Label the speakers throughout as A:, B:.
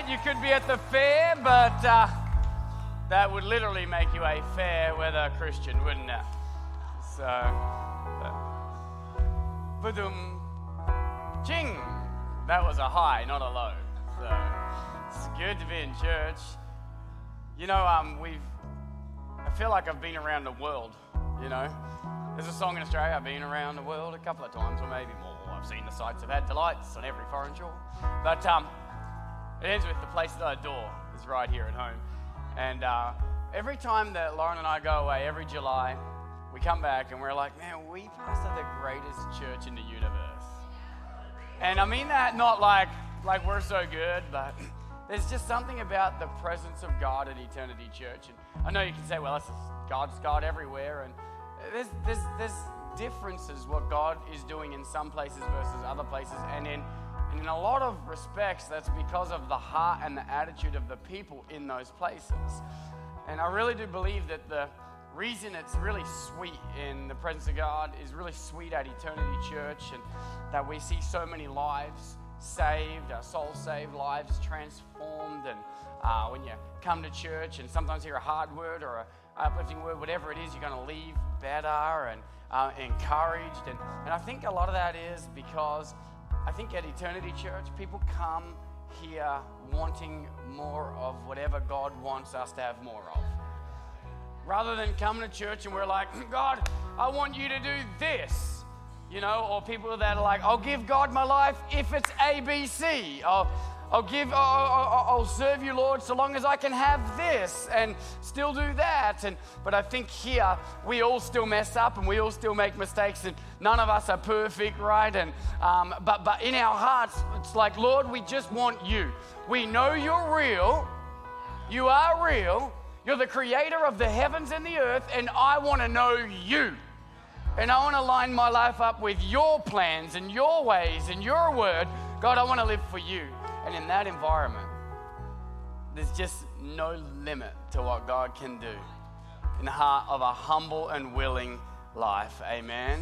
A: right? You could be at the fair, but uh, that would literally make you a fair weather Christian, wouldn't it? So, uh, boom, ching. That was a high, not a low. So, it's good to be in church. You know, um, we've. I feel like I've been around the world. You know, there's a song in Australia. I've been around the world a couple of times, or maybe more. I've seen the sights. I've had delights on every foreign shore. But um, it ends with the place that I adore is right here at home. And uh, every time that Lauren and I go away, every July, we come back and we're like, man, we pastor the greatest church in the universe. And I mean that not like like we're so good, but there's just something about the presence of God at Eternity Church. And I know you can say, well, that's God's God everywhere, and there's there's there's differences what God is doing in some places versus other places, and in and in a lot of respects, that's because of the heart and the attitude of the people in those places. And I really do believe that the reason it's really sweet in the presence of God is really sweet at Eternity Church, and that we see so many lives saved, uh, souls saved, lives transformed. And uh, when you come to church and sometimes hear a hard word or a uplifting word, whatever it is, you're going to leave better and uh, encouraged. And, and I think a lot of that is because I think at Eternity Church, people come here wanting more of whatever God wants us to have more of. Rather than coming to church and we're like, hmm, God, I want you to do this. You know, or people that are like, I'll give God my life if it's ABC. I'll, I'll give, I'll, I'll, serve you, Lord, so long as I can have this and still do that. And but I think here we all still mess up and we all still make mistakes, and none of us are perfect, right? And um, but but in our hearts, it's like, Lord, we just want you. We know you're real. You are real. You're the creator of the heavens and the earth, and I want to know you. And I want to line my life up with your plans and your ways and your word. God, I want to live for you. And in that environment, there's just no limit to what God can do in the heart of a humble and willing life. Amen.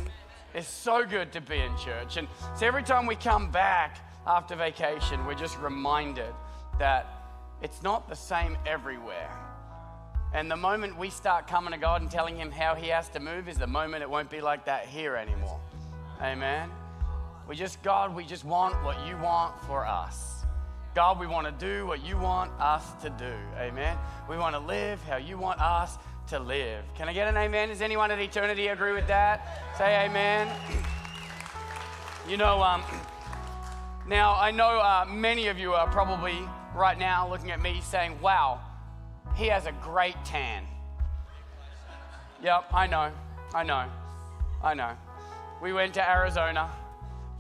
A: It's so good to be in church. And so every time we come back after vacation, we're just reminded that it's not the same everywhere. And the moment we start coming to God and telling Him how He has to move is the moment it won't be like that here anymore. Amen. We just, God, we just want what you want for us. God, we want to do what you want us to do. Amen. We want to live how you want us to live. Can I get an amen? Does anyone at eternity agree with that? Say amen. You know, um, now I know uh, many of you are probably right now looking at me saying, wow, he has a great tan. Yep, I know, I know, I know. We went to Arizona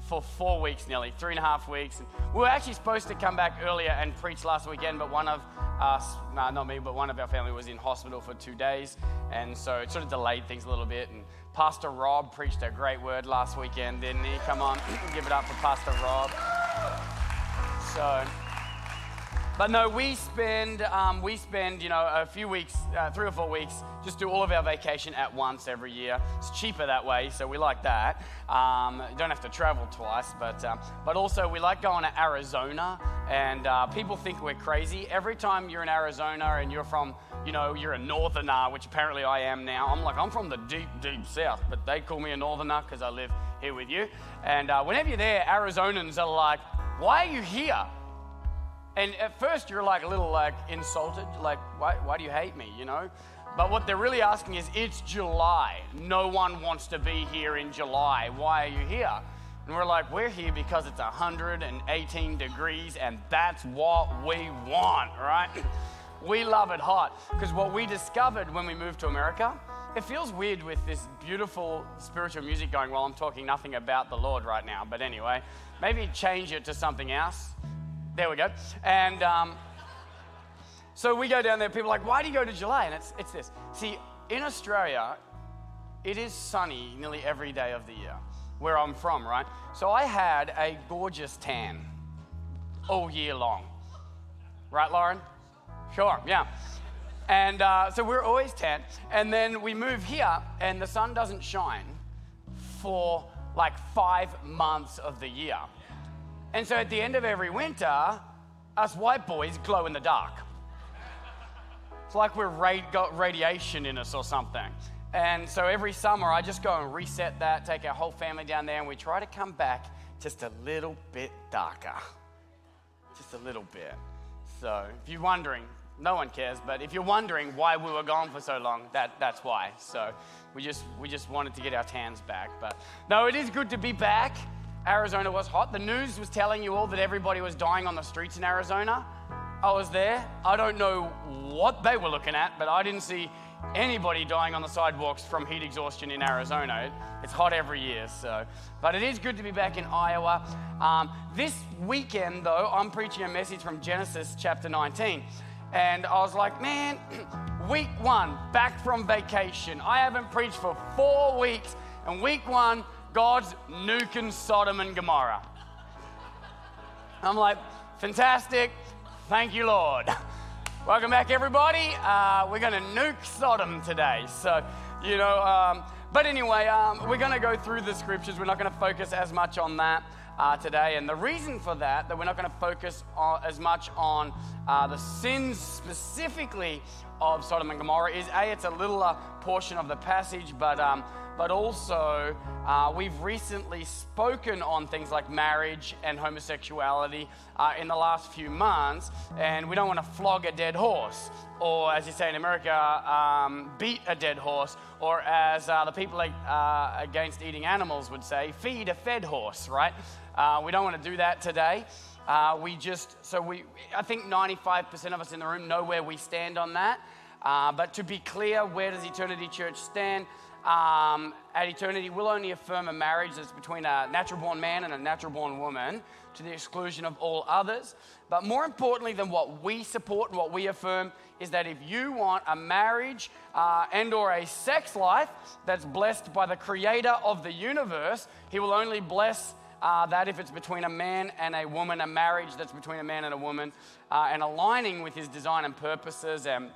A: for four weeks nearly, three and a half weeks. And we were actually supposed to come back earlier and preach last weekend, but one of us, nah, not me, but one of our family was in hospital for two days. And so it sort of delayed things a little bit. And Pastor Rob preached a great word last weekend, didn't he? Come on, give it up for Pastor Rob. So but no, we spend, um, we spend, you know, a few weeks, uh, three or four weeks, just do all of our vacation at once every year. It's cheaper that way, so we like that. Um, don't have to travel twice, but, um, but also we like going to Arizona, and uh, people think we're crazy. Every time you're in Arizona and you're from, you know, you're a northerner, which apparently I am now. I'm like, I'm from the deep, deep south, but they call me a northerner because I live here with you. And uh, whenever you're there, Arizonans are like, why are you here? And at first you're like a little like insulted, like, why, why do you hate me, you know? But what they're really asking is, it's July. No one wants to be here in July. Why are you here? And we're like, we're here because it's 118 degrees and that's what we want, right? we love it hot. Because what we discovered when we moved to America, it feels weird with this beautiful spiritual music going while I'm talking nothing about the Lord right now. But anyway, maybe change it to something else. There we go. And um, so we go down there. People are like, why do you go to July? And it's, it's this. See, in Australia, it is sunny nearly every day of the year where I'm from, right? So I had a gorgeous tan all year long. Right, Lauren? Sure, yeah. And uh, so we're always tan. And then we move here, and the sun doesn't shine for like five months of the year. And so at the end of every winter, us white boys glow in the dark. It's like we're rad- got radiation in us or something. And so every summer, I just go and reset that, take our whole family down there, and we try to come back just a little bit darker. Just a little bit. So if you're wondering, no one cares, but if you're wondering why we were gone for so long, that, that's why. So we just, we just wanted to get our tans back. But no, it is good to be back. Arizona was hot. The news was telling you all that everybody was dying on the streets in Arizona. I was there. I don't know what they were looking at, but I didn't see anybody dying on the sidewalks from heat exhaustion in Arizona. It's hot every year, so. But it is good to be back in Iowa. Um, this weekend, though, I'm preaching a message from Genesis chapter 19. And I was like, man, week one, back from vacation. I haven't preached for four weeks. And week one, God's nuking Sodom and Gomorrah. I'm like, fantastic. Thank you, Lord. Welcome back, everybody. Uh, we're going to nuke Sodom today. So, you know, um, but anyway, um, we're going to go through the scriptures. We're not going to focus as much on that uh, today. And the reason for that, that we're not going to focus on, as much on uh, the sins specifically of Sodom and Gomorrah, is A, it's a little portion of the passage, but. Um, but also uh, we've recently spoken on things like marriage and homosexuality uh, in the last few months, and we don't want to flog a dead horse, or as you say in America, um, beat a dead horse, or as uh, the people uh, against eating animals would say, feed a fed horse, right? Uh, we don't want to do that today. Uh, we just, so we, I think 95% of us in the room know where we stand on that. but to be clear, where does Eternity Church stand? Um, at eternity will only affirm a marriage that's between a natural born man and a natural born woman to the exclusion of all others. But more importantly than what we support and what we affirm is that if you want a marriage uh, and or a sex life that's blessed by the creator of the universe, he will only bless uh, that if it's between a man and a woman, a marriage that's between a man and a woman, uh, and aligning with his design and purposes and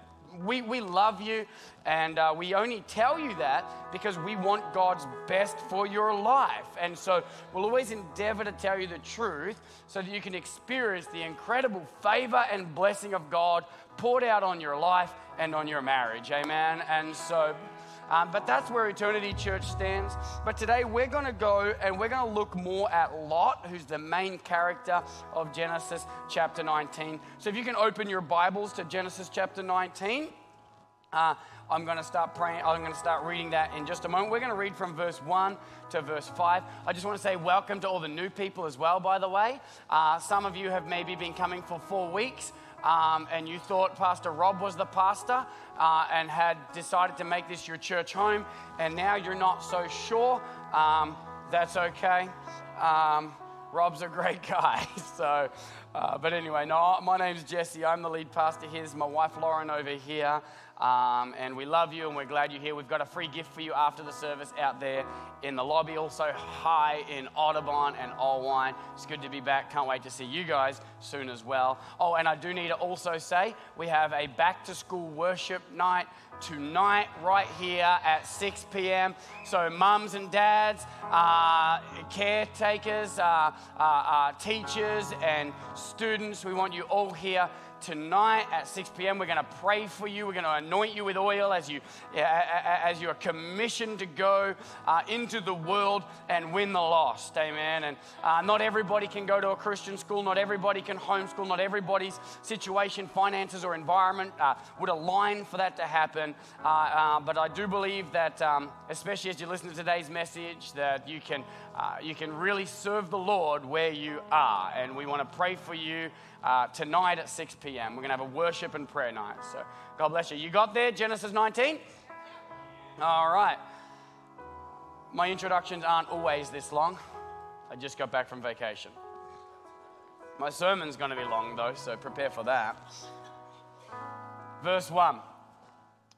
A: we, we love you, and uh, we only tell you that because we want God's best for your life. And so we'll always endeavor to tell you the truth so that you can experience the incredible favor and blessing of God poured out on your life and on your marriage. Amen. And so. Um, but that's where Eternity Church stands. But today we're going to go and we're going to look more at Lot, who's the main character of Genesis chapter 19. So if you can open your Bibles to Genesis chapter 19. Uh, I'm going to start praying. I'm going to start reading that in just a moment. We're going to read from verse 1 to verse 5. I just want to say welcome to all the new people as well, by the way. Uh, some of you have maybe been coming for four weeks um, and you thought Pastor Rob was the pastor uh, and had decided to make this your church home, and now you're not so sure, um, that's okay. Um, Rob's a great guy. So, uh, but anyway, no, my name's Jesse. I'm the lead pastor. Here's my wife Lauren over here. Um, and we love you and we're glad you're here. We've got a free gift for you after the service out there in the lobby. Also, hi in Audubon and Wine. It's good to be back. Can't wait to see you guys soon as well. Oh, and I do need to also say we have a back to school worship night tonight, right here at 6 p.m. So, mums and dads, uh, caretakers, uh, uh, uh, teachers, and students, we want you all here tonight at 6 p.m. We're going to pray for you. We're going to anoint you with oil as you, as you are commissioned to go uh, into the world and win the lost. Amen. And uh, not everybody can go to a Christian school. Not everybody can homeschool. Not everybody's situation, finances, or environment uh, would align for that to happen. Uh, uh, but I do believe that, um, especially as you listen to today's message, that you can, uh, you can really serve the Lord where you are. And we want to pray for you uh, tonight at 6 p.m. We're going to have a worship and prayer night. So God bless you. You got there, Genesis 19? All right. My introductions aren't always this long. I just got back from vacation. My sermon's going to be long, though, so prepare for that. Verse 1.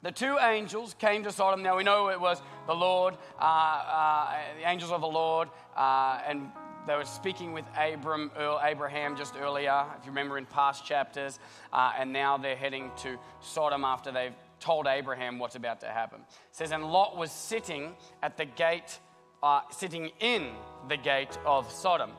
A: The two angels came to Sodom. Now we know it was the Lord, uh, uh, the angels of the Lord, uh, and they were speaking with Abram, Abraham just earlier, if you remember in past chapters, uh, and now they're heading to Sodom after they've told Abraham what's about to happen. It says, and Lot was sitting at the gate, uh, sitting in the gate of Sodom.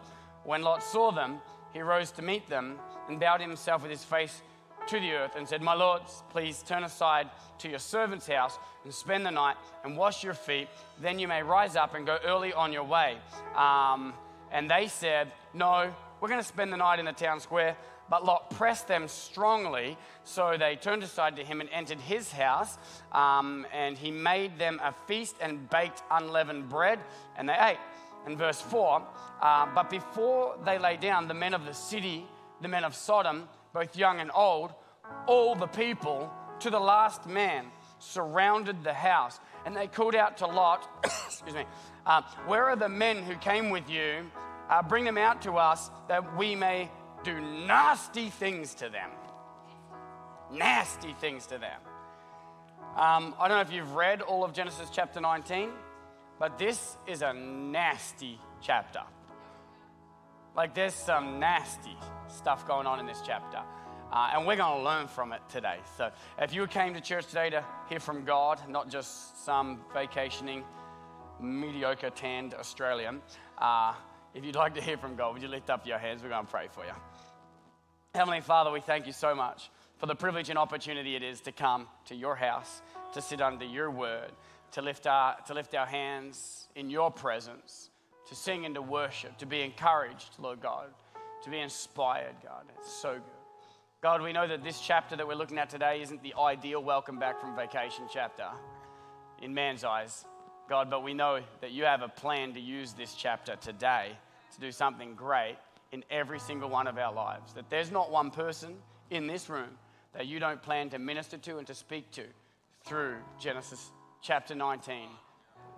A: When Lot saw them, he rose to meet them and bowed himself with his face to the earth and said, My lords, please turn aside to your servant's house and spend the night and wash your feet. Then you may rise up and go early on your way. Um, and they said, No, we're going to spend the night in the town square. But Lot pressed them strongly, so they turned aside to him and entered his house. Um, and he made them a feast and baked unleavened bread, and they ate. And verse 4 uh, But before they lay down, the men of the city, the men of Sodom, both young and old, all the people, to the last man, surrounded the house. And they called out to Lot, excuse me, uh, Where are the men who came with you? Uh, bring them out to us that we may do nasty things to them. Nasty things to them. Um, I don't know if you've read all of Genesis chapter 19, but this is a nasty chapter. Like, there's some nasty stuff going on in this chapter. Uh, and we're going to learn from it today. So, if you came to church today to hear from God, not just some vacationing, mediocre tanned Australian, uh, if you'd like to hear from God, would you lift up your hands? We're going to pray for you. Heavenly Father, we thank you so much for the privilege and opportunity it is to come to your house, to sit under your word, to lift our, to lift our hands in your presence, to sing and to worship, to be encouraged, Lord God, to be inspired, God. It's so good. God, we know that this chapter that we're looking at today isn't the ideal welcome back from vacation chapter in man's eyes, God, but we know that you have a plan to use this chapter today to do something great in every single one of our lives. That there's not one person in this room that you don't plan to minister to and to speak to through Genesis chapter 19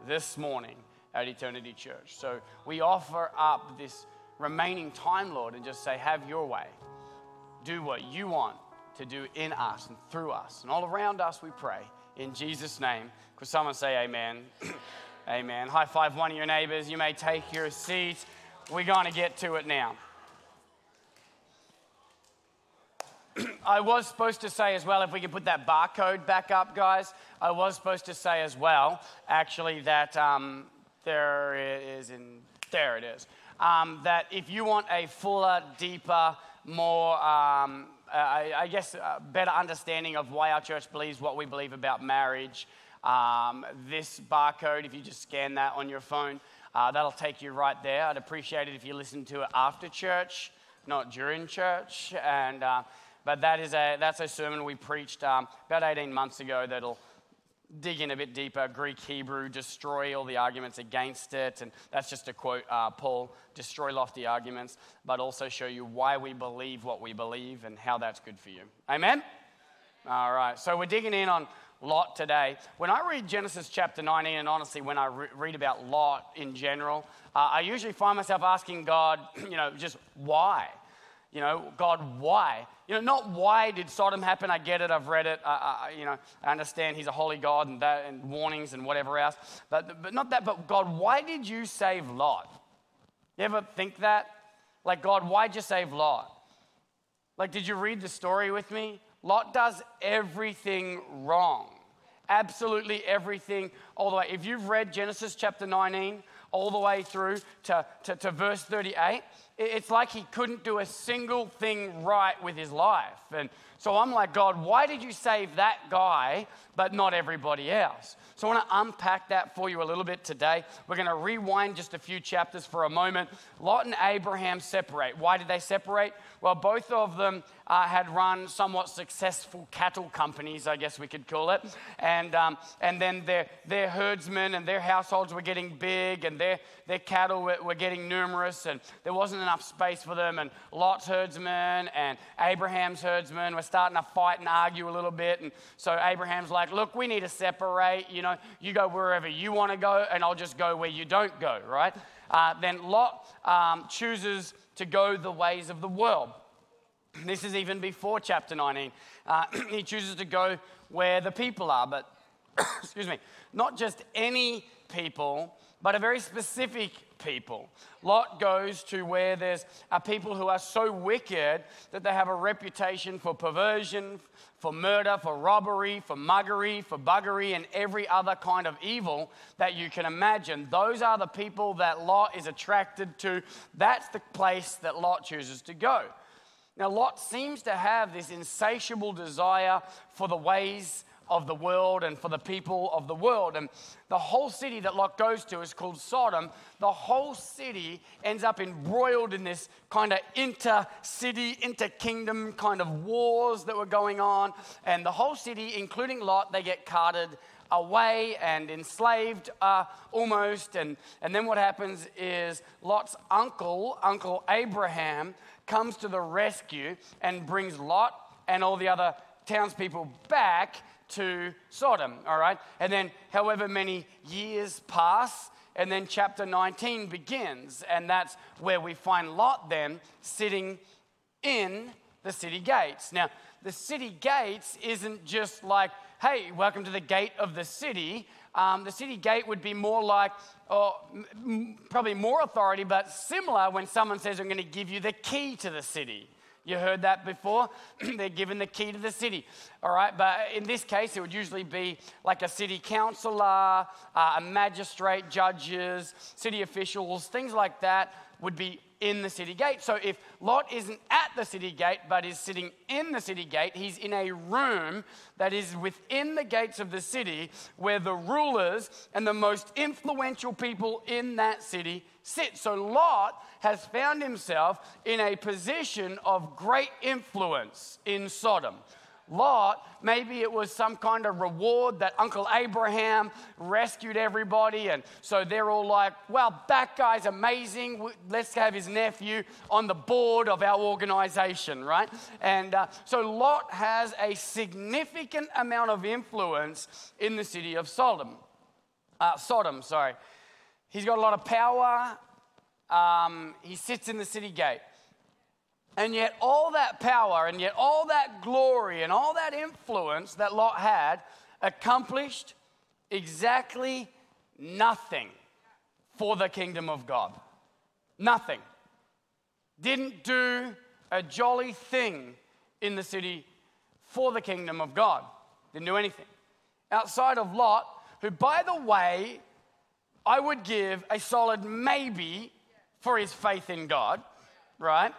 A: this morning at Eternity Church. So we offer up this remaining time, Lord, and just say, Have your way. Do what you want to do in us and through us and all around us, we pray. In Jesus' name. Could someone say amen? amen. High five one of your neighbors. You may take your seats. We're going to get to it now. I was supposed to say as well, if we could put that barcode back up, guys, I was supposed to say as well, actually, that um, there it is in, there it is. Um, that if you want a fuller, deeper, more, um, I, I, guess, better understanding of why our church believes what we believe about marriage, um, this barcode, if you just scan that on your phone, uh, that'll take you right there. I'd appreciate it if you listen to it after church, not during church. And uh, but that is a, that's a sermon we preached um, about 18 months ago that'll dig in a bit deeper Greek, Hebrew, destroy all the arguments against it. And that's just a quote uh, Paul destroy lofty arguments, but also show you why we believe what we believe and how that's good for you. Amen? All right, so we're digging in on Lot today. When I read Genesis chapter 19, and honestly, when I re- read about Lot in general, uh, I usually find myself asking God, you know, just why? You know, God, why? You know, not why did Sodom happen? I get it. I've read it. I, I, you know, I understand He's a holy God and that, and warnings and whatever else. But, but not that. But God, why did you save Lot? You ever think that? Like, God, why'd you save Lot? Like, did you read the story with me? Lot does everything wrong. Absolutely everything, all the way. If you've read Genesis chapter 19, all the way through to, to, to verse 38, it's like he couldn't do a single thing right with his life. And so I'm like, God, why did you save that guy but not everybody else? So I want to unpack that for you a little bit today. We're going to rewind just a few chapters for a moment. Lot and Abraham separate. Why did they separate? Well, both of them uh, had run somewhat successful cattle companies, I guess we could call it. And, um, and then their, their herdsmen and their households were getting big and their, their cattle were, were getting numerous and there wasn't enough space for them. And Lot's herdsmen and Abraham's herdsmen were starting to fight and argue a little bit. And so Abraham's like, look, we need to separate. You know, you go wherever you want to go, and I'll just go where you don't go, right? Uh, then Lot um, chooses to go the ways of the world. This is even before chapter 19. Uh, he chooses to go where the people are, but, excuse me, not just any people, but a very specific people. Lot goes to where there's are people who are so wicked that they have a reputation for perversion, for murder, for robbery, for muggery, for buggery, and every other kind of evil that you can imagine. Those are the people that Lot is attracted to. That's the place that Lot chooses to go. Now, Lot seems to have this insatiable desire for the ways of the world and for the people of the world. And the whole city that Lot goes to is called Sodom. The whole city ends up embroiled in this kind of inter city, inter kingdom kind of wars that were going on. And the whole city, including Lot, they get carted away and enslaved uh, almost. And, and then what happens is Lot's uncle, Uncle Abraham, comes to the rescue and brings Lot and all the other townspeople back to Sodom, all right? And then, however many years pass, and then chapter 19 begins, and that's where we find Lot then sitting in the city gates. Now, the city gates isn't just like, hey, welcome to the gate of the city. Um, the city gate would be more like, or m- probably more authority, but similar when someone says, I'm going to give you the key to the city. You heard that before? They're given the key to the city. All right, but in this case, it would usually be like a city councillor, uh, a magistrate, judges, city officials, things like that would be in the city gate. So if Lot isn't at the city gate but is sitting in the city gate, he's in a room that is within the gates of the city where the rulers and the most influential people in that city sit. So Lot has found himself in a position of great influence in Sodom. Lot, maybe it was some kind of reward that Uncle Abraham rescued everybody. And so they're all like, well, that guy's amazing. Let's have his nephew on the board of our organization, right? And uh, so Lot has a significant amount of influence in the city of Sodom. Uh, Sodom, sorry. He's got a lot of power. Um, he sits in the city gate. And yet, all that power and yet all that glory and all that influence that Lot had accomplished exactly nothing for the kingdom of God. Nothing. Didn't do a jolly thing in the city for the kingdom of God. Didn't do anything. Outside of Lot, who, by the way, I would give a solid maybe for his faith in God, right?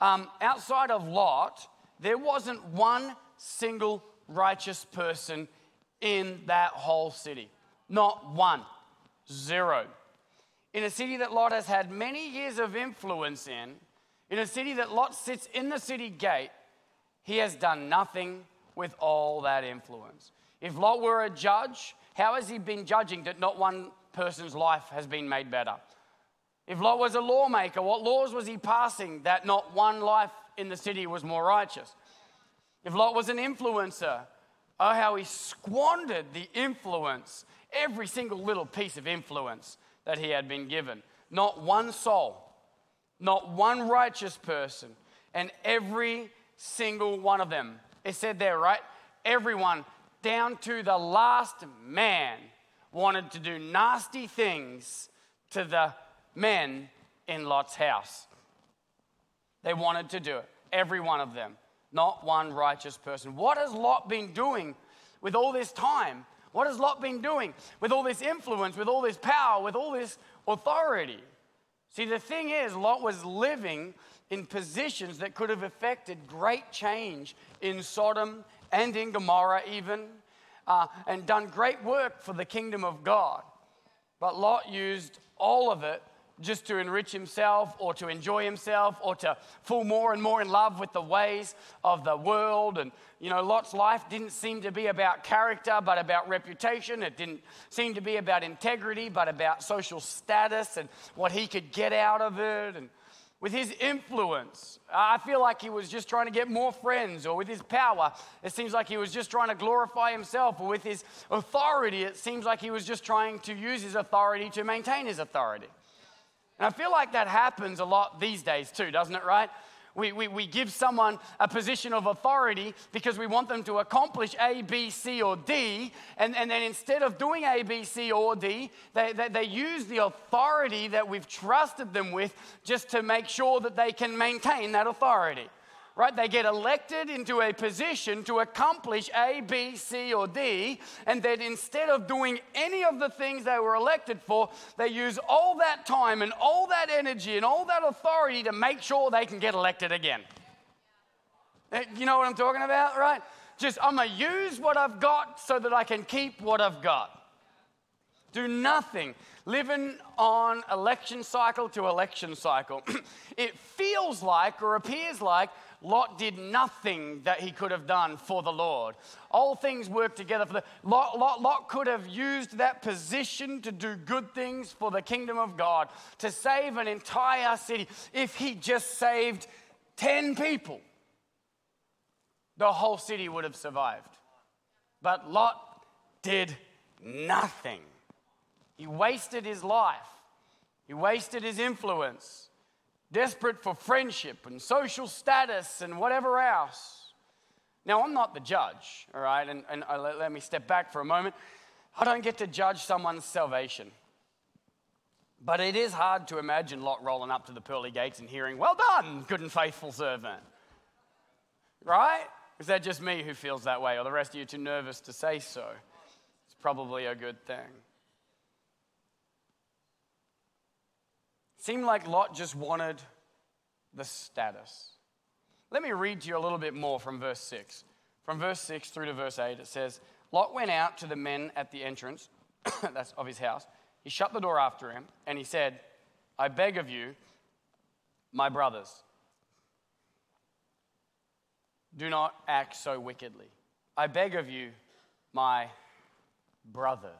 A: Um, outside of Lot, there wasn't one single righteous person in that whole city. Not one. Zero. In a city that Lot has had many years of influence in, in a city that Lot sits in the city gate, he has done nothing with all that influence. If Lot were a judge, how has he been judging that not one person's life has been made better? If Lot was a lawmaker, what laws was he passing that not one life in the city was more righteous? If Lot was an influencer, oh, how he squandered the influence, every single little piece of influence that he had been given. Not one soul, not one righteous person, and every single one of them. It said there, right? Everyone, down to the last man, wanted to do nasty things to the men in Lot's house. They wanted to do it, every one of them, not one righteous person. What has Lot been doing with all this time? What has Lot been doing with all this influence, with all this power, with all this authority? See, the thing is, Lot was living in positions that could have affected great change in Sodom and in Gomorrah, even, uh, and done great work for the kingdom of God. But Lot used all of it just to enrich himself or to enjoy himself or to fall more and more in love with the ways of the world. And, you know, Lot's life didn't seem to be about character, but about reputation. It didn't seem to be about integrity, but about social status and what he could get out of it. And with his influence, I feel like he was just trying to get more friends, or with his power, it seems like he was just trying to glorify himself, or with his authority, it seems like he was just trying to use his authority to maintain his authority. And I feel like that happens a lot these days too, doesn't it, right? We, we, we give someone a position of authority because we want them to accomplish A, B, C, or D. And, and then instead of doing A, B, C, or D, they, they, they use the authority that we've trusted them with just to make sure that they can maintain that authority right? They get elected into a position to accomplish A, B, C, or D, and then instead of doing any of the things they were elected for, they use all that time and all that energy and all that authority to make sure they can get elected again. Eh, you know what I'm talking about, right? Just, I'm gonna use what I've got so that I can keep what I've got. Do nothing. Living on election cycle to election cycle. it feels like or appears like Lot did nothing that he could have done for the Lord. All things work together for the Lot, Lot, Lot could have used that position to do good things for the kingdom of God, to save an entire city. If he just saved 10 people, the whole city would have survived. But Lot did nothing. He wasted his life. He wasted his influence desperate for friendship and social status and whatever else. Now, I'm not the judge, all right? And, and uh, let, let me step back for a moment. I don't get to judge someone's salvation. But it is hard to imagine Lot rolling up to the pearly gates and hearing, Well done, good and faithful servant. Right? Is that just me who feels that way, or the rest of you too nervous to say so? It's probably a good thing. Seemed like Lot just wanted the status. Let me read to you a little bit more from verse 6. From verse 6 through to verse 8, it says, Lot went out to the men at the entrance of his house. He shut the door after him, and he said, I beg of you, my brothers, do not act so wickedly. I beg of you, my brothers.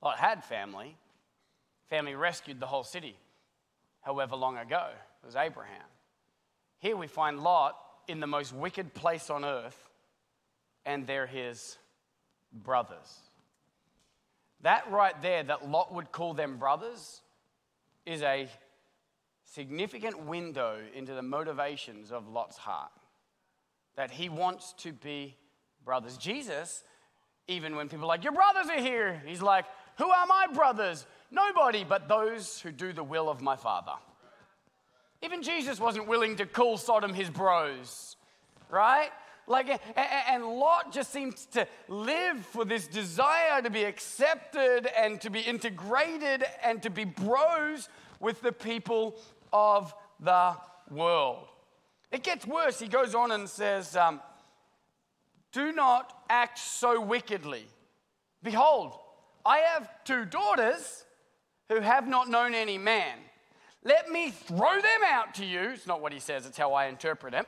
A: Lot had family, family rescued the whole city, however long ago. It was Abraham. Here we find Lot in the most wicked place on earth, and they're his brothers. That right there, that Lot would call them brothers, is a significant window into the motivations of Lot's heart. That he wants to be brothers. Jesus, even when people are like, Your brothers are here, he's like, Who are my brothers? Nobody but those who do the will of my Father. Even Jesus wasn't willing to call Sodom his bros, right? Like, and Lot just seems to live for this desire to be accepted and to be integrated and to be bros with the people of the world. It gets worse. He goes on and says, um, Do not act so wickedly. Behold, I have two daughters who have not known any man. Let me throw them out to you. It's not what he says, it's how I interpret it.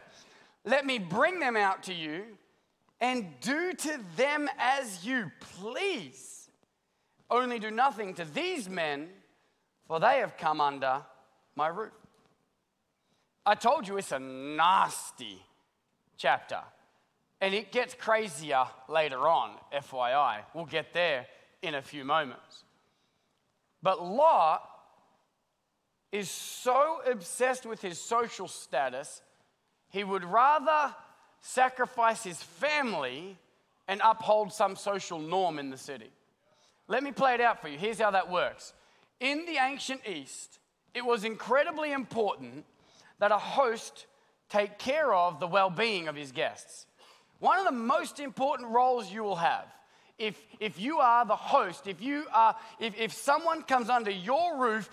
A: Let me bring them out to you and do to them as you please. Only do nothing to these men, for they have come under my roof. I told you it's a nasty chapter, and it gets crazier later on, FYI. We'll get there in a few moments. But Lot is so obsessed with his social status, he would rather sacrifice his family and uphold some social norm in the city. Let me play it out for you. Here's how that works. In the ancient East, it was incredibly important that a host take care of the well being of his guests. One of the most important roles you will have if, if you are the host, if, you are, if, if someone comes under your roof,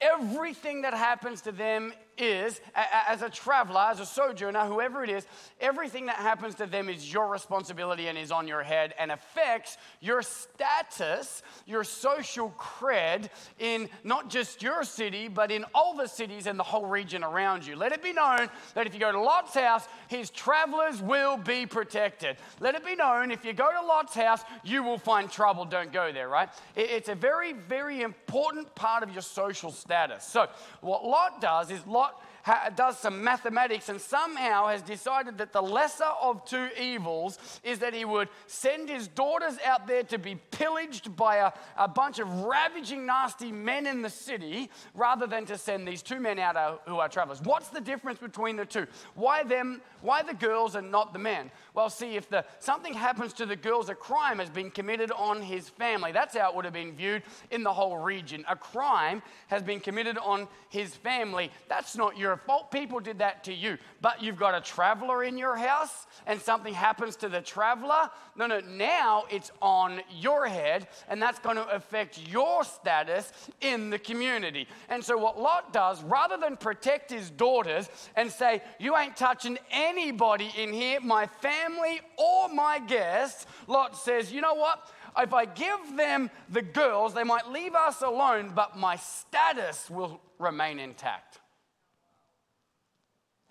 A: everything that happens to them is, as a traveler, as a sojourner, whoever it is, everything that happens to them is your responsibility and is on your head and affects your status, your social cred in not just your city, but in all the cities and the whole region around you. Let it be known that if you go to Lot's house, his travelers will be protected. Let it be known if you go to Lot's house, you will find trouble. Don't go there, right? It's a very, very important part of your social status. So, what Lot does is Lot ha- does some mathematics and somehow has decided that the lesser of two evils is that he would send his daughters out there to be pillaged by a, a bunch of ravaging, nasty men in the city rather than to send these two men out uh, who are travelers. What's the difference between the two? Why them? Why the girls and not the men? Well, see, if the, something happens to the girls, a crime has been committed on his family. That's how it would have been viewed in the whole region. A crime has been committed on his family. That's not your fault. People did that to you. But you've got a traveler in your house and something happens to the traveler. No, no, now it's on your head and that's going to affect your status in the community. And so, what Lot does, rather than protect his daughters and say, You ain't touching anybody in here, my family or my guests, Lot says, You know what? If I give them the girls, they might leave us alone, but my status will remain intact.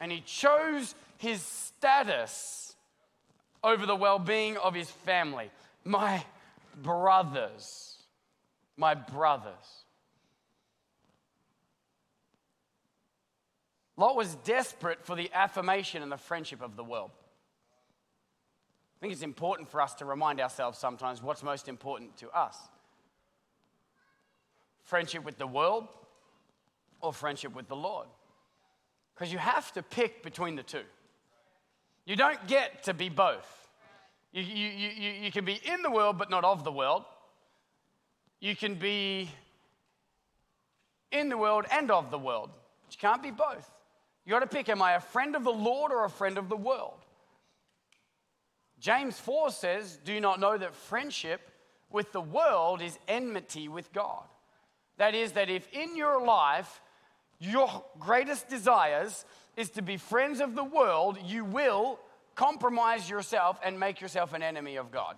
A: And he chose his status over the well being of his family. My brothers, my brothers. Lot was desperate for the affirmation and the friendship of the world. I think it's important for us to remind ourselves sometimes what's most important to us friendship with the world or friendship with the Lord. Because you have to pick between the two. You don't get to be both. You, you, you, you can be in the world but not of the world. You can be in the world and of the world. But you can't be both. You got to pick am I a friend of the Lord or a friend of the world? James 4 says, Do you not know that friendship with the world is enmity with God? That is, that if in your life your greatest desires is to be friends of the world, you will compromise yourself and make yourself an enemy of God.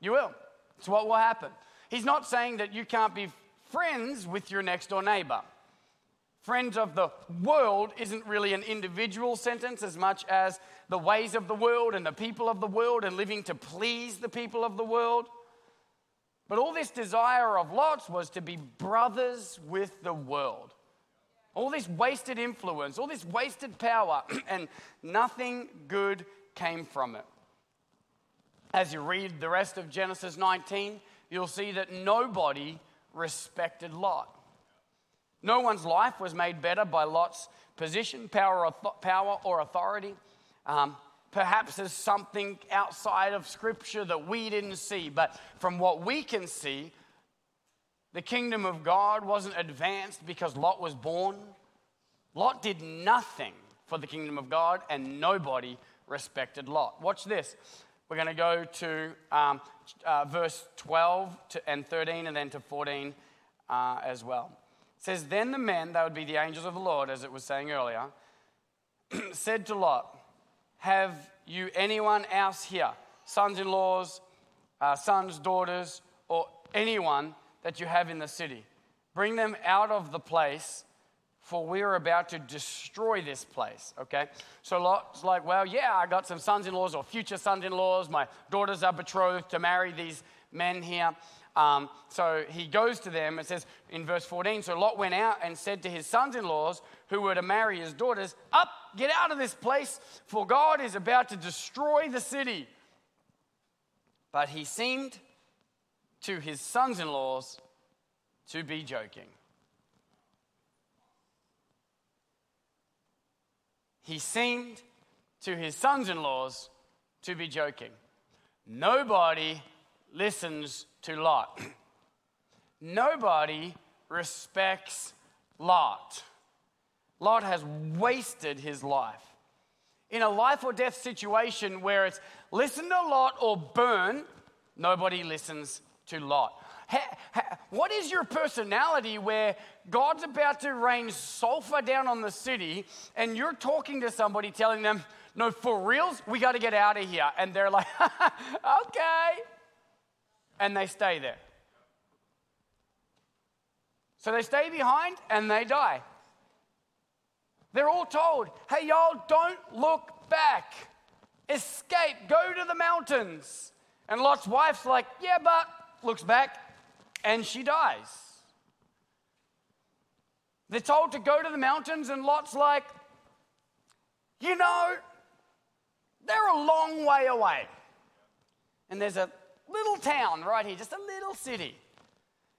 A: You will. It's what will happen. He's not saying that you can't be friends with your next door neighbor friends of the world isn't really an individual sentence as much as the ways of the world and the people of the world and living to please the people of the world. But all this desire of Lot's was to be brothers with the world. All this wasted influence, all this wasted power, and nothing good came from it. As you read the rest of Genesis 19, you'll see that nobody respected Lot. No one's life was made better by Lot's position, power, or, power or authority. Um, perhaps there's something outside of Scripture that we didn't see, but from what we can see, the kingdom of God wasn't advanced because Lot was born. Lot did nothing for the kingdom of God, and nobody respected Lot. Watch this. We're going to go to um, uh, verse 12 to, and 13 and then to 14 uh, as well. It says, Then the men, that would be the angels of the Lord, as it was saying earlier, said to Lot, Have you anyone else here, sons in laws, uh, sons, daughters, or anyone that you have in the city? Bring them out of the place, for we are about to destroy this place. Okay? So Lot's like, Well, yeah, I got some sons in laws or future sons in laws. My daughters are betrothed to marry these men here. Um, so he goes to them. and says in verse 14 So Lot went out and said to his sons in laws who were to marry his daughters, Up, get out of this place, for God is about to destroy the city. But he seemed to his sons in laws to be joking. He seemed to his sons in laws to be joking. Nobody listens to Lot. Nobody respects Lot. Lot has wasted his life. In a life or death situation where it's listen to Lot or burn, nobody listens to Lot. what is your personality where God's about to rain sulfur down on the city and you're talking to somebody telling them, no, for reals, we got to get out of here. And they're like, okay and they stay there. So they stay behind and they die. They're all told, hey, y'all, don't look back. Escape, go to the mountains. And Lot's wife's like, yeah, but looks back and she dies. They're told to go to the mountains, and Lot's like, you know, they're a long way away. And there's a little town right here, just a little city.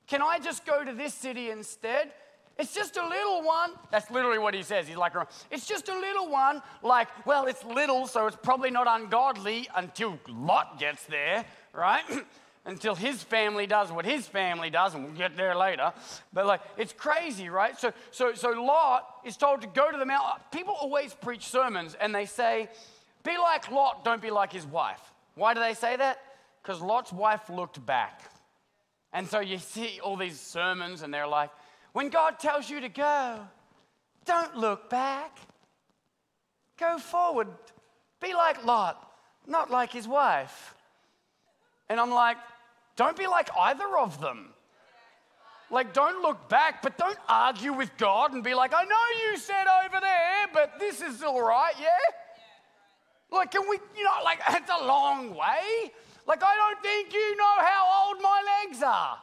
A: Can I just go to this city instead? It's just a little one. That's literally what he says. He's like, it's just a little one. Like, well, it's little, so it's probably not ungodly until Lot gets there, right? until his family does what his family does, and we'll get there later. But like, it's crazy, right? So, so, so Lot is told to go to the mountain. People always preach sermons, and they say, "Be like Lot, don't be like his wife." Why do they say that? Because Lot's wife looked back, and so you see all these sermons, and they're like, when God tells you to go, don't look back. Go forward. Be like Lot, not like his wife. And I'm like, don't be like either of them. Like, don't look back, but don't argue with God and be like, I know you said over there, but this is all right, yeah? Like, can we, you know, like, it's a long way. Like, I don't think you know how old my legs are.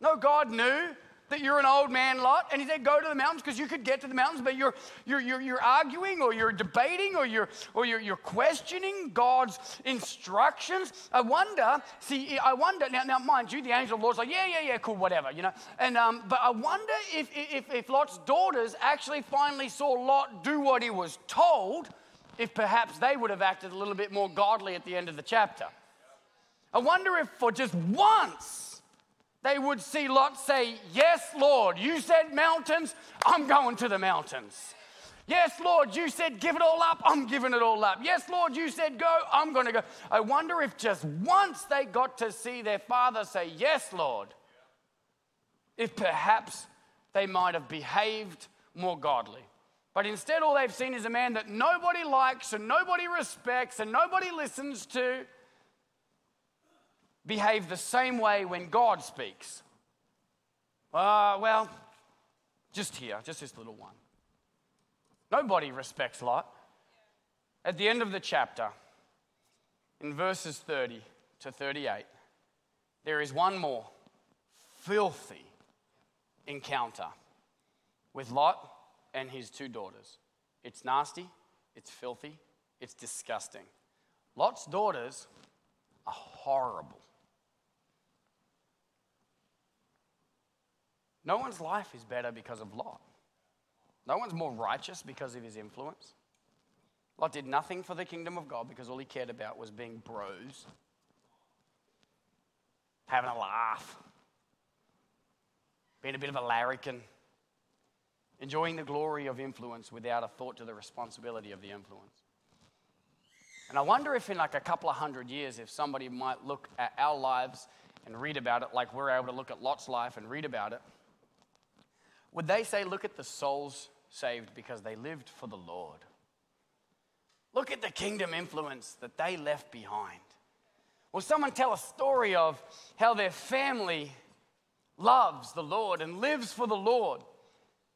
A: No, God knew that you're an old man lot and he said go to the mountains because you could get to the mountains but you're, you're, you're, you're arguing or you're debating or, you're, or you're, you're questioning god's instructions. I wonder see i wonder now, now mind you the angel of the lord's like yeah yeah yeah cool whatever you know? And um, but i wonder if, if, if lot's daughters actually finally saw lot do what he was told if perhaps they would have acted a little bit more godly at the end of the chapter. I wonder if for just once they would see Lot say, Yes, Lord, you said mountains, I'm going to the mountains. Yes, Lord, you said give it all up, I'm giving it all up. Yes, Lord, you said go, I'm going to go. I wonder if just once they got to see their father say, Yes, Lord, if perhaps they might have behaved more godly. But instead, all they've seen is a man that nobody likes and nobody respects and nobody listens to behave the same way when God speaks? Uh, well, just here, just this little one. Nobody respects Lot. At the end of the chapter, in verses 30 to 38, there is one more filthy encounter with Lot and his two daughters. It's nasty, it's filthy, it's disgusting. Lot's daughters are horrible. No one's life is better because of Lot. No one's more righteous because of his influence. Lot did nothing for the kingdom of God because all he cared about was being bros, having a laugh, being a bit of a larrikin, enjoying the glory of influence without a thought to the responsibility of the influence. And I wonder if in like a couple of hundred years, if somebody might look at our lives and read about it like we're able to look at Lot's life and read about it, would they say, Look at the souls saved because they lived for the Lord? Look at the kingdom influence that they left behind. Will someone tell a story of how their family loves the Lord and lives for the Lord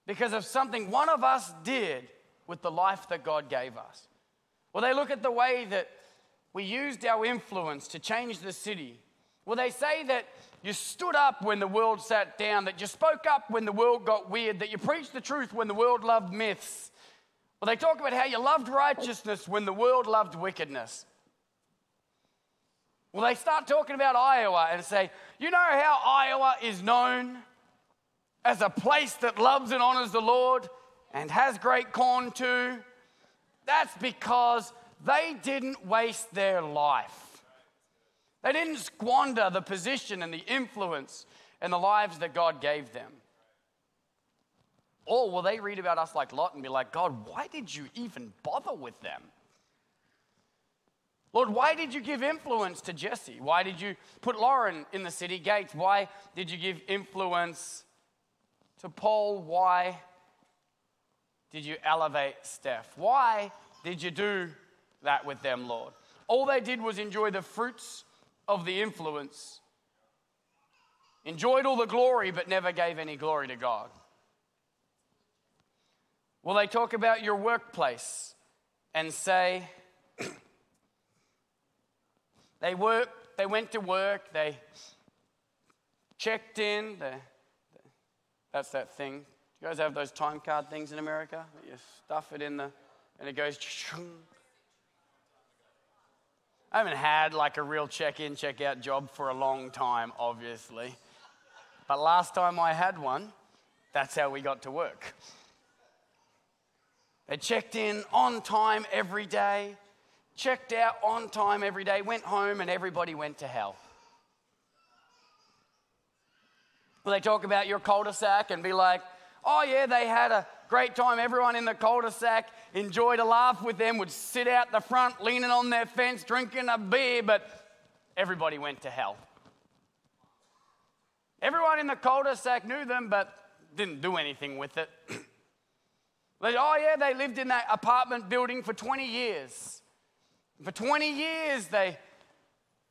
A: because of something one of us did with the life that God gave us? Will they look at the way that we used our influence to change the city? Will they say that you stood up when the world sat down, that you spoke up when the world got weird, that you preached the truth when the world loved myths. Well, they talk about how you loved righteousness when the world loved wickedness. Well, they start talking about Iowa and say, you know how Iowa is known as a place that loves and honors the Lord and has great corn too? That's because they didn't waste their life. They didn't squander the position and the influence and the lives that God gave them. Or will they read about us like Lot and be like, God, why did you even bother with them? Lord, why did you give influence to Jesse? Why did you put Lauren in the city gates? Why did you give influence to Paul? Why did you elevate Steph? Why did you do that with them, Lord? All they did was enjoy the fruits of the influence, enjoyed all the glory, but never gave any glory to God? Will they talk about your workplace and say, they work, they went to work, they checked in, they, that's that thing, You guys have those time card things in America? You stuff it in the, and it goes. I haven't had like a real check in, check out job for a long time, obviously. But last time I had one, that's how we got to work. They checked in on time every day, checked out on time every day, went home, and everybody went to hell. Will they talk about your cul de sac and be like, oh, yeah, they had a great time. Everyone in the cul de sac enjoyed a laugh with them, would sit out the front leaning on their fence drinking a beer, but everybody went to hell. Everyone in the cul de sac knew them, but didn't do anything with it. They, oh, yeah, they lived in that apartment building for 20 years. For 20 years, they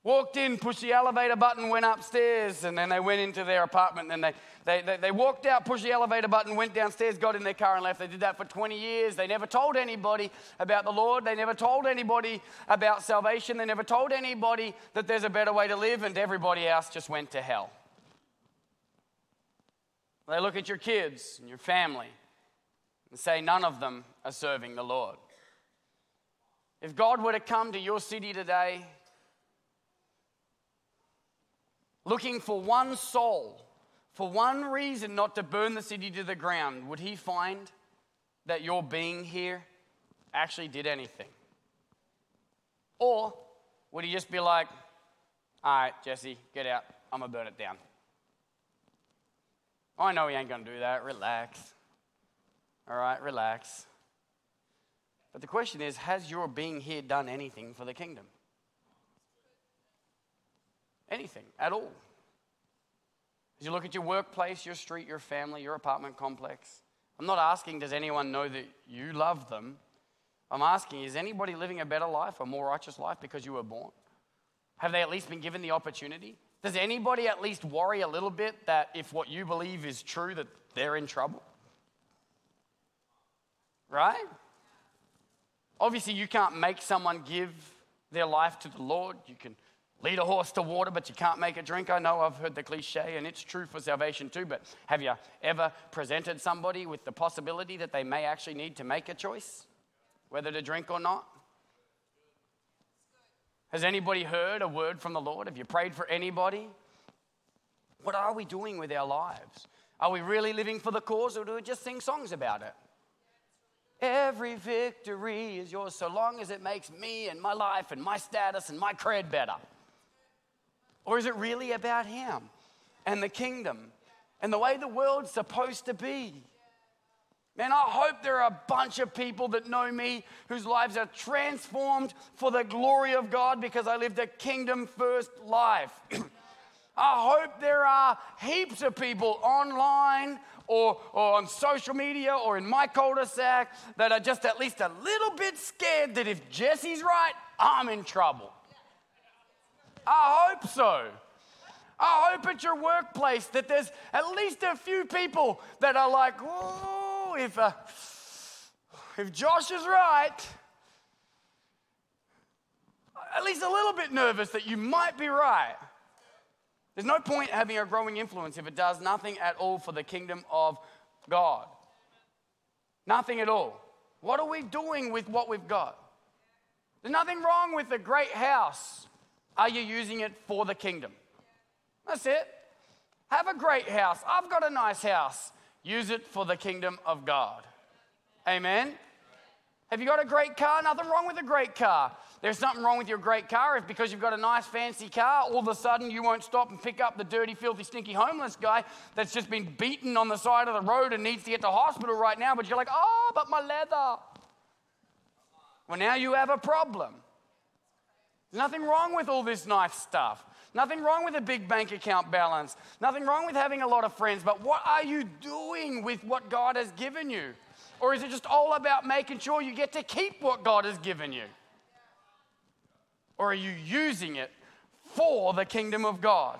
A: walked in, pushed the elevator button, went upstairs, and then they went into their apartment. And they, they, they, they walked out, pushed the elevator button, went downstairs, got in their car, and left. They did that for 20 years. They never told anybody about the Lord. They never told anybody about salvation. They never told anybody that there's a better way to live, and everybody else just went to hell. They look at your kids and your family and say none of them are serving the Lord. If God were to come to your city today looking for one soul, for one reason not to burn the city to the ground, would he find that your being here actually did anything? Or would he just be like, all right, Jesse, get out, I'm gonna burn it down? I know he ain't gonna do that, relax. All right, relax. But the question is has your being here done anything for the kingdom? Anything at all. As you look at your workplace, your street, your family, your apartment complex, I'm not asking, does anyone know that you love them? I'm asking, is anybody living a better life, a more righteous life because you were born? Have they at least been given the opportunity? Does anybody at least worry a little bit that if what you believe is true, that they're in trouble? right? Obviously, you can't make someone give their life to the Lord. You can lead a horse to water, but you can't make it drink. I know I've heard the cliche, and it's true for salvation too, but have you ever presented somebody with the possibility that they may actually need to make a choice, whether to drink or not? Has anybody heard a word from the Lord? Have you prayed for anybody? What are we doing with our lives? Are we really living for the cause, or do we just sing songs about it? Every victory is yours so long as it makes me and my life and my status and my cred better. Or is it really about Him and the kingdom and the way the world's supposed to be? Man, I hope there are a bunch of people that know me whose lives are transformed for the glory of God because I lived a kingdom first life. I hope there are heaps of people online or, or on social media or in my cul-de-sac that are just at least a little bit scared that if Jesse's right, I'm in trouble. I hope so. I hope at your workplace that there's at least a few people that are like, oh, if, uh, if Josh is right, at least a little bit nervous that you might be right. There's no point having a growing influence if it does nothing at all for the kingdom of God. Nothing at all. What are we doing with what we've got? There's nothing wrong with a great house. Are you using it for the kingdom? That's it. Have a great house. I've got a nice house. Use it for the kingdom of God. Amen. Have you got a great car? Nothing wrong with a great car. There's something wrong with your great car if because you've got a nice fancy car, all of a sudden you won't stop and pick up the dirty, filthy, stinky homeless guy that's just been beaten on the side of the road and needs to get to hospital right now, but you're like, oh, but my leather. Well, now you have a problem. Nothing wrong with all this nice stuff. Nothing wrong with a big bank account balance. Nothing wrong with having a lot of friends. But what are you doing with what God has given you? Or is it just all about making sure you get to keep what God has given you? Or are you using it for the kingdom of God?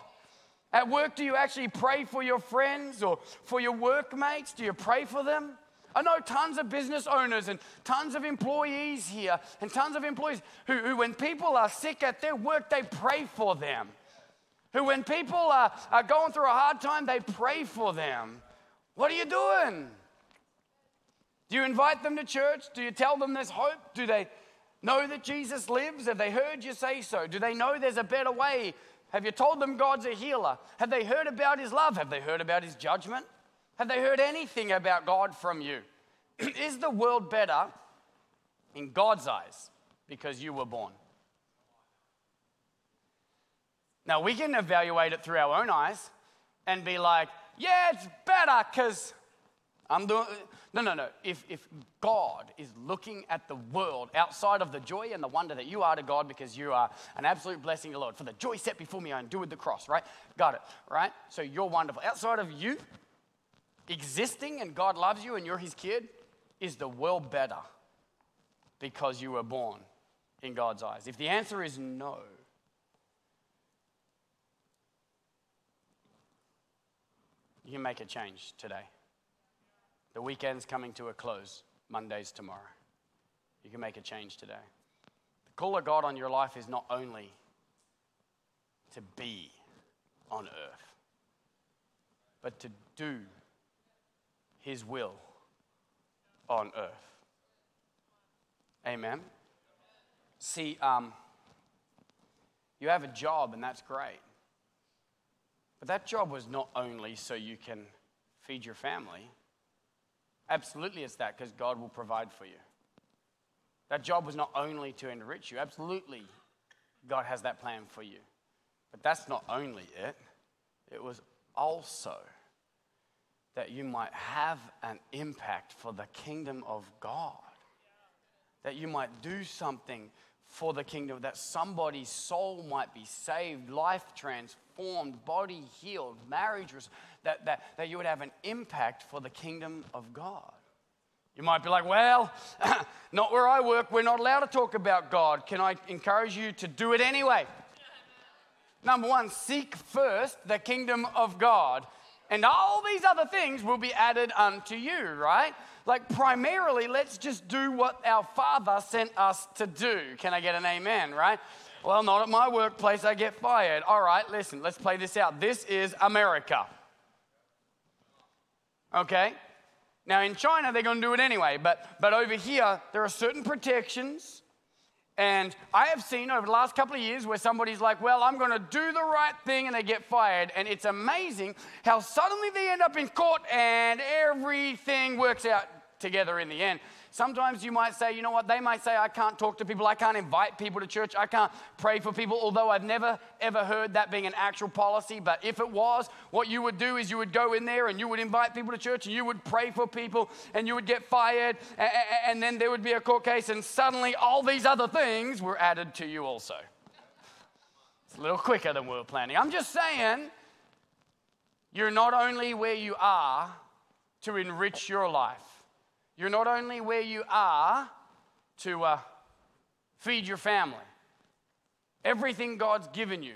A: At work, do you actually pray for your friends or for your workmates? Do you pray for them? I know tons of business owners and tons of employees here and tons of employees who, who when people are sick at their work, they pray for them. Who, when people are, are going through a hard time, they pray for them. What are you doing? Do you invite them to church? Do you tell them there's hope? Do they know that Jesus lives? Have they heard you say so? Do they know there's a better way? Have you told them God's a healer? Have they heard about his love? Have they heard about his judgment? Have they heard anything about God from you? Is the world better in God's eyes because you were born? Now, we can evaluate it through our own eyes and be like, yeah, it's better because I'm doing. No, no, no. If, if God is looking at the world outside of the joy and the wonder that you are to God because you are an absolute blessing to Lord, for the joy set before me, I endured the cross, right? Got it, right? So you're wonderful. Outside of you existing and God loves you and you're his kid, is the world better because you were born in God's eyes? If the answer is no, you can make a change today. The weekend's coming to a close, Monday's tomorrow. You can make a change today. The call of God on your life is not only to be on earth, but to do His will on earth. Amen. See, um, you have a job, and that's great. But that job was not only so you can feed your family. Absolutely, it's that because God will provide for you. That job was not only to enrich you. Absolutely, God has that plan for you. But that's not only it, it was also that you might have an impact for the kingdom of God. That you might do something for the kingdom, that somebody's soul might be saved, life transformed, body healed, marriage, that, that, that you would have an impact for the kingdom of God. You might be like, well, not where I work. We're not allowed to talk about God. Can I encourage you to do it anyway? Number one, seek first the kingdom of God and all these other things will be added unto you, right? Like, primarily, let's just do what our Father sent us to do. Can I get an amen, right? Well, not at my workplace, I get fired. All right, listen, let's play this out. This is America. Okay? Now, in China, they're going to do it anyway, but, but over here, there are certain protections and I have seen over the last couple of years where somebody's like, well, I'm going to do the right thing and they get fired. And it's amazing how suddenly they end up in court and everything works out together in the end. Sometimes you might say, you know what, they might say, I can't talk to people, I can't invite people to church, I can't pray for people, although I've never ever heard that being an actual policy. But if it was, what you would do is you would go in there and you would invite people to church and you would pray for people and you would get fired, and then there would be a court case, and suddenly all these other things were added to you also. It's a little quicker than we were planning. I'm just saying, you're not only where you are to enrich your life you're not only where you are to uh, feed your family, everything God's given you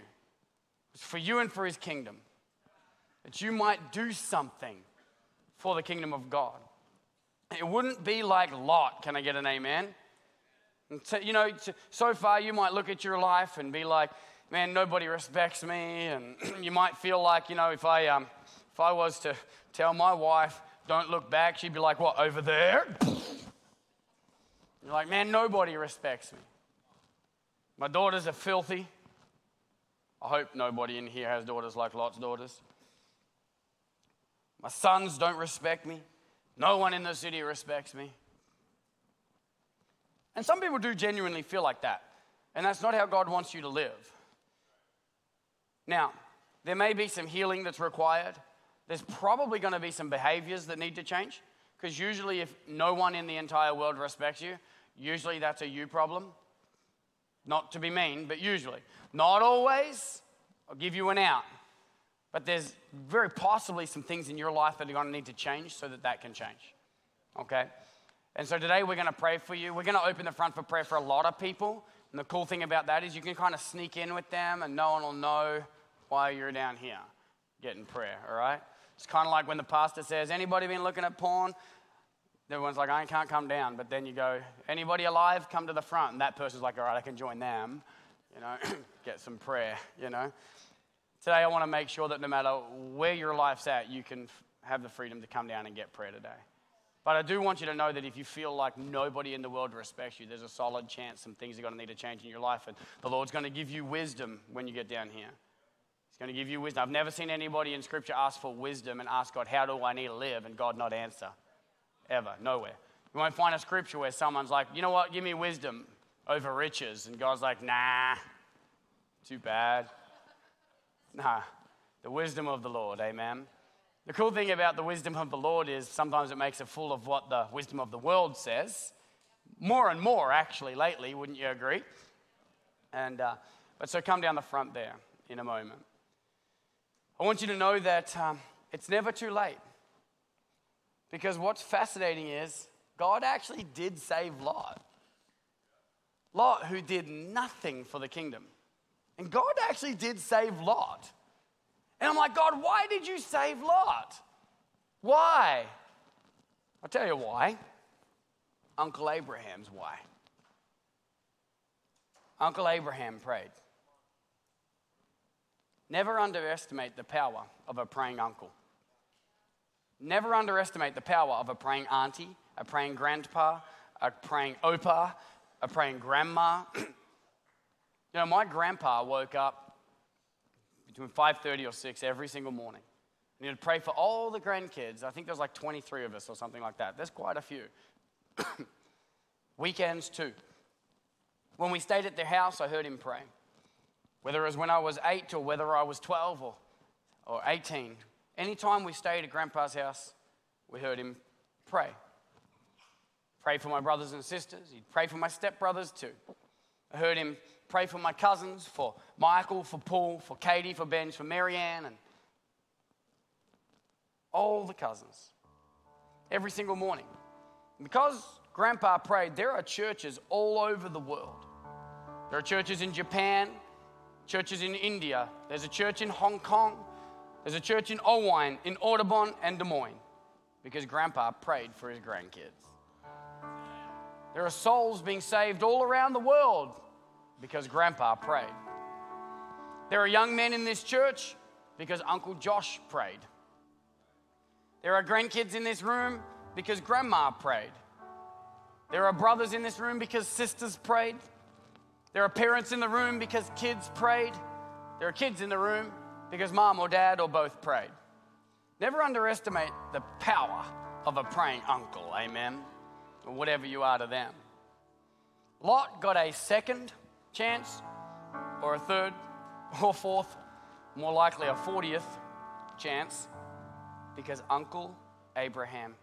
A: is for you and for His kingdom. That you might do something for the kingdom of God. It wouldn't be like Lot. Can I get an amen? You know, so far you might look at your life and be like, man, nobody respects me. And you might feel like, you know, if I, um, if I was to tell my wife, don't look back. She'd be like, What, over there? You're like, Man, nobody respects me. My daughters are filthy. I hope nobody in here has daughters like Lot's daughters. My sons don't respect me. No one in the city respects me. And some people do genuinely feel like that. And that's not how God wants you to live. Now, there may be some healing that's required there's probably going to be some behaviors that need to change. Because usually, if no one in the entire world respects you, usually that's a you problem. Not to be mean, but usually. Not always. I'll give you an out. But there's very possibly some things in your life that are going to need to change so that that can change. Okay? And so today we're going to pray for you. We're going to open the front for prayer for a lot of people. And the cool thing about that is you can kind of sneak in with them and no one will know why you're down here getting prayer, all right? It's kind of like when the pastor says, Anybody been looking at porn? Everyone's like, I can't come down. But then you go, Anybody alive? Come to the front. And that person's like, All right, I can join them, you know, get some prayer, you know. Today, I want to make sure that no matter where your life's at, you can have the freedom to come down and get prayer today. But I do want you to know that if you feel like nobody in the world respects you, there's a solid chance some things are going to need to change in your life. And the Lord's going to give you wisdom when you get down here. Going to give you wisdom. I've never seen anybody in Scripture ask for wisdom and ask God, How do I need to live? and God not answer. Ever. Nowhere. You won't find a scripture where someone's like, You know what? Give me wisdom over riches. And God's like, Nah, too bad. Nah, the wisdom of the Lord. Amen. The cool thing about the wisdom of the Lord is sometimes it makes it full of what the wisdom of the world says. More and more, actually, lately, wouldn't you agree? And, uh, but so come down the front there in a moment. I want you to know that um, it's never too late. Because what's fascinating is God actually did save Lot. Lot, who did nothing for the kingdom. And God actually did save Lot. And I'm like, God, why did you save Lot? Why? I'll tell you why. Uncle Abraham's why. Uncle Abraham prayed. Never underestimate the power of a praying uncle. Never underestimate the power of a praying auntie, a praying grandpa, a praying opa, a praying grandma. you know, my grandpa woke up between 5.30 or 6 every single morning. And he'd pray for all the grandkids. I think there's like 23 of us or something like that. There's quite a few. Weekends too. When we stayed at their house, I heard him pray. Whether it was when I was 8 or whether I was 12 or, or 18. Anytime we stayed at Grandpa's house, we heard him pray. Pray for my brothers and sisters. He'd pray for my stepbrothers too. I heard him pray for my cousins, for Michael, for Paul, for Katie, for Ben, for Marianne, and all the cousins. Every single morning. Because Grandpa prayed, there are churches all over the world. There are churches in Japan, churches in India, there's a church in Hong Kong, there's a church in Owan, in Audubon, and Des Moines, because Grandpa prayed for his grandkids. There are souls being saved all around the world because Grandpa prayed. There are young men in this church because Uncle Josh prayed. There are grandkids in this room because Grandma prayed. There are brothers in this room because sisters prayed. There are parents in the room because kids prayed. There are kids in the room because mom or dad or both prayed. Never underestimate the power of a praying uncle, amen, or whatever you are to them. Lot got a second chance, or a third, or fourth, more likely a 40th chance, because Uncle Abraham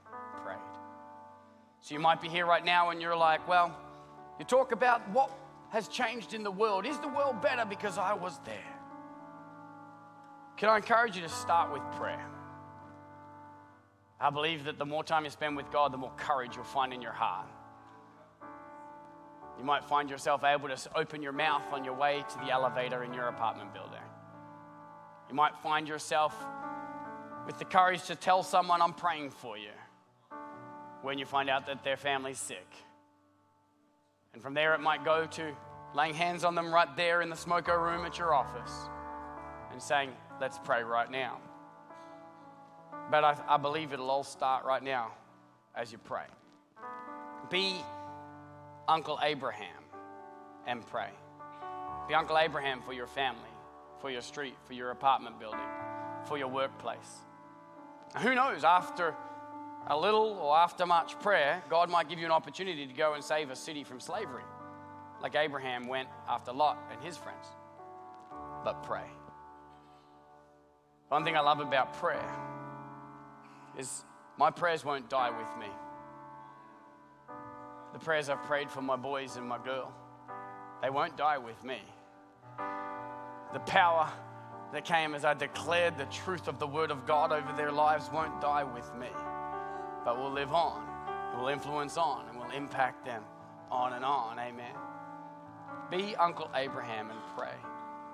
A: prayed. So you might be here right now and you're like, well, you talk about what has changed in the world. Is the world better because I was there? Can I encourage you to start with prayer? I believe that the more time you spend with God, the more courage you'll find in your heart. You might find yourself able to open your mouth on your way to the elevator in your apartment building. You might find yourself with the courage to tell someone, I'm praying for you, when you find out that their family's sick. And from there, it might go to laying hands on them right there in the smoko room at your office and saying, Let's pray right now. But I, I believe it'll all start right now as you pray. Be Uncle Abraham and pray. Be Uncle Abraham for your family, for your street, for your apartment building, for your workplace. Who knows, after a little or after much prayer, God might give you an opportunity to go and save a city from slavery, like Abraham went after Lot and his friends. But pray. One thing I love about prayer is my prayers won't die with me the prayers I've prayed for my boys and my girl, they won't die with me. The power that came as I declared the truth of the Word of God over their lives won't die with me, but we'll live on, We will influence on, and we will impact them on and on. Amen. Be Uncle Abraham and pray.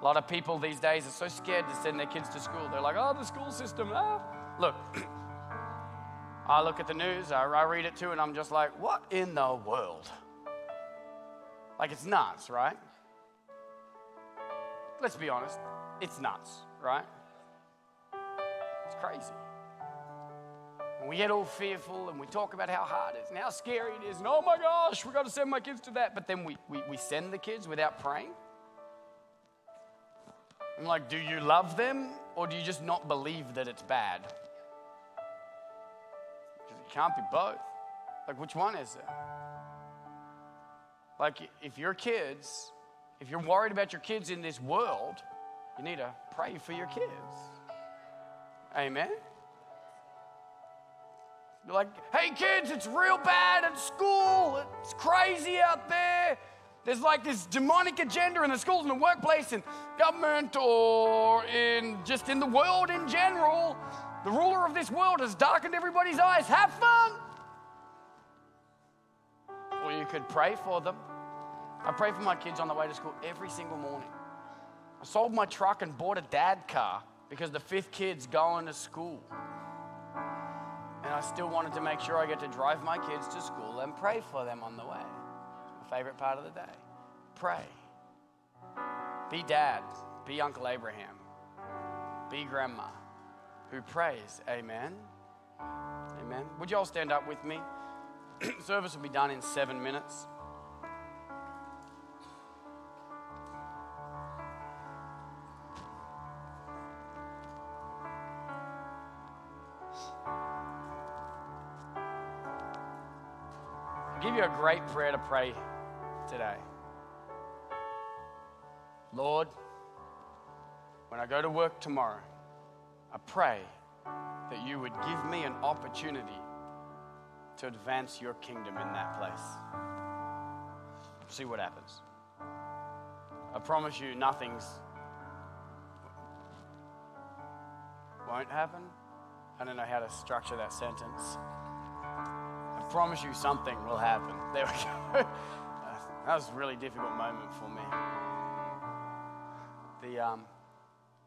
A: A lot of people these days are so scared to send their kids to school. They're like, oh, the school system. Ah. Look, I look at the news, I, I read it too, and I'm just like, what in the world? Like, it's nuts, right? Let's be honest, it's nuts, right? It's crazy. And we get all fearful and we talk about how hard it is and how scary it is. And oh my gosh, we've got to send my kids to that. But then we, we, we send the kids without praying. I'm like, do you love them or do you just not believe that it's bad? Because it can't be both. Like, which one is it? Like, if your kids, if you're worried about your kids in this world, you need to pray for your kids. Amen? Like, hey kids, it's real bad at school. It's crazy out there. There's like this demonic agenda in the schools and the workplace and government or in just in the world in general. The ruler of this world has darkened everybody's eyes. Have fun. Or you could pray for them. I pray for my kids on the way to school every single morning. I sold my truck and bought a dad car because the fifth kid's going to school. I still wanted to make sure I get to drive my kids to school and pray for them on the way. My favorite part of the day. Pray. Be dad. Be Uncle Abraham. Be grandma who prays. Amen. Amen. Would you all stand up with me? Service will be done in seven minutes. Give you a great prayer to pray today. Lord, when I go to work tomorrow, I pray that you would give me an opportunity to advance your kingdom in that place. See what happens. I promise you, nothing's won't happen. I don't know how to structure that sentence promise you something will happen. There we go. that was a really difficult moment for me. The um,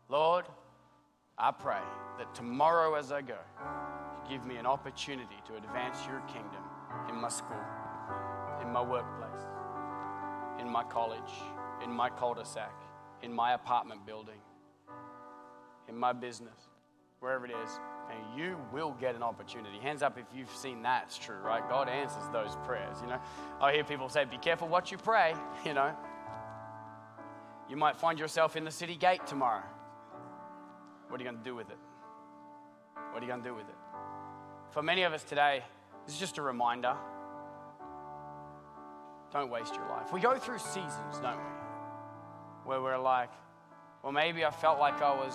A: Lord, I pray that tomorrow as I go, you give me an opportunity to advance your kingdom in my school, in my workplace, in my college, in my cul-de-sac, in my apartment building, in my business, wherever it is and you will get an opportunity. Hands up if you've seen that's true, right? God answers those prayers, you know. I hear people say, be careful what you pray, you know. You might find yourself in the city gate tomorrow. What are you going to do with it? What are you going to do with it? For many of us today, this is just a reminder. Don't waste your life. We go through seasons, don't we? Where we're like, well, maybe I felt like I was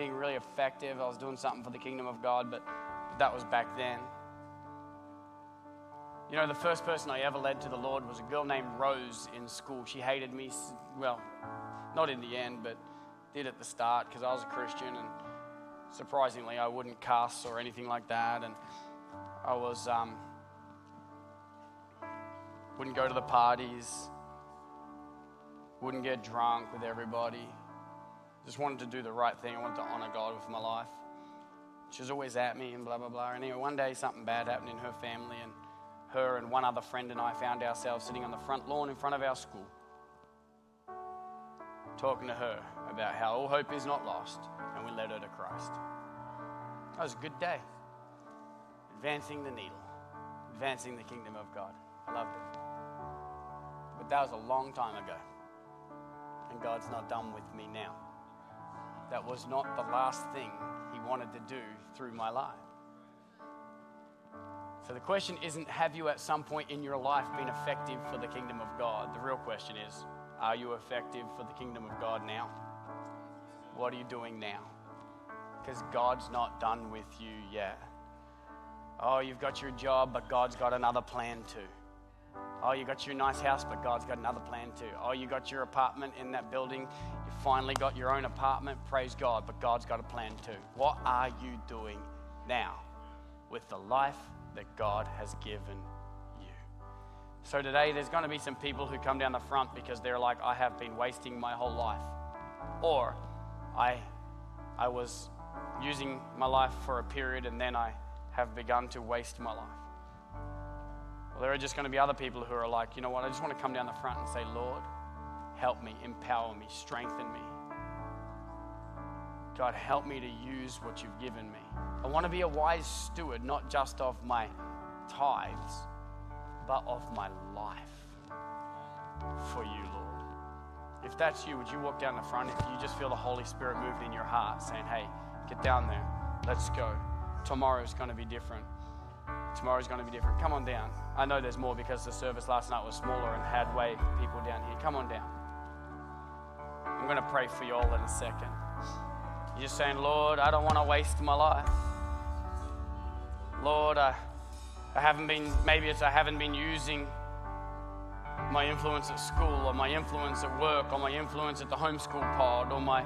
A: being really effective. I was doing something for the kingdom of God, but that was back then. You know, the first person I ever led to the Lord was a girl named Rose in school. She hated me, well, not in the end, but did at the start because I was a Christian and surprisingly I wouldn't cuss or anything like that. And I was, um, wouldn't go to the parties, wouldn't get drunk with everybody. Just wanted to do the right thing. I wanted to honor God with my life. She was always at me and blah, blah, blah. Anyway, one day something bad happened in her family, and her and one other friend and I found ourselves sitting on the front lawn in front of our school, talking to her about how all hope is not lost, and we led her to Christ. That was a good day. Advancing the needle, advancing the kingdom of God. I loved it. But that was a long time ago, and God's not done with me now that was not the last thing He wanted to do through my life. So the question isn't have you at some point in your life been effective for the kingdom of God? The real question is are you effective for the kingdom of God now? What are you doing now? Because God's not done with you yet. Oh, you've got your job, but God's got another plan too. Oh, you got your nice house, but God's got another plan too. Oh, you got your apartment in that building. You finally got your own apartment. Praise God, but God's got a plan too. What are you doing now with the life that God has given you? So today, there's going to be some people who come down the front because they're like, I have been wasting my whole life. Or I, I was using my life for a period and then I have begun to waste my life. Well, there are just going to be other people who are like, you know what, I just want to come down the front and say, Lord, help me, empower me, strengthen me. God, help me to use what you've given me. I want to be a wise steward, not just of my tithes, but of my life for you, Lord. If that's you, would you walk down the front if you just feel the Holy Spirit moving in your heart, saying, hey, get down there, let's go. Tomorrow's going to be different. Tomorrow's going to be different. Come on down. I know there's more because the service last night was smaller and had way people down here. Come on down. I'm going to pray for you all in a second. You're just saying, Lord, I don't want to waste my life. Lord, I, I haven't been, maybe it's I haven't been using my influence at school or my influence at work or my influence at the homeschool pod or my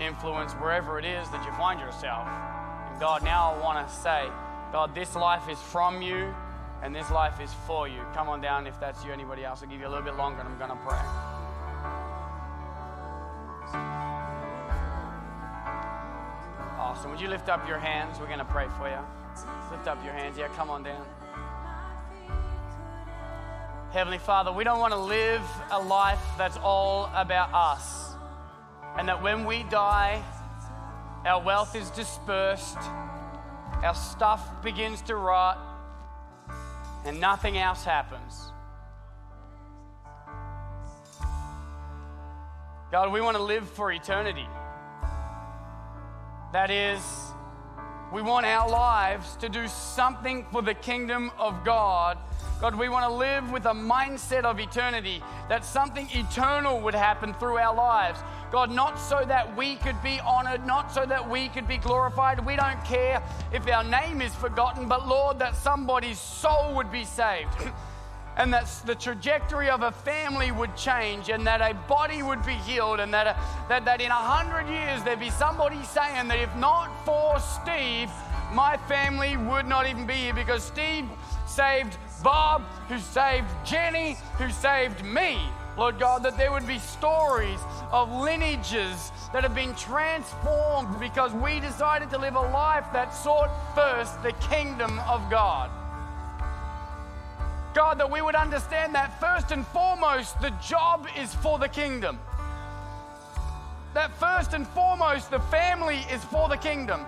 A: influence wherever it is that you find yourself. And God, now I want to say, God, this life is from you and this life is for you. Come on down if that's you. Anybody else? I'll give you a little bit longer and I'm going to pray. Awesome. Would you lift up your hands? We're going to pray for you. Lift up your hands. Yeah, come on down. Heavenly Father, we don't want to live a life that's all about us. And that when we die, our wealth is dispersed, our stuff begins to rot, and nothing else happens. God, we want to live for eternity. That is, we want our lives to do something for the kingdom of God. God, we want to live with a mindset of eternity, that something eternal would happen through our lives. God, not so that we could be honored, not so that we could be glorified. We don't care if our name is forgotten, but Lord, that somebody's soul would be saved. and that the trajectory of a family would change and that a body would be healed and that, a, that, that in a hundred years there'd be somebody saying that if not for Steve, my family would not even be here because Steve saved Bob, who saved Jenny, who saved me. Lord God, that there would be stories of lineages that have been transformed because we decided to live a life that sought first the kingdom of God. God, that we would understand that first and foremost, the job is for the kingdom. That first and foremost, the family is for the kingdom.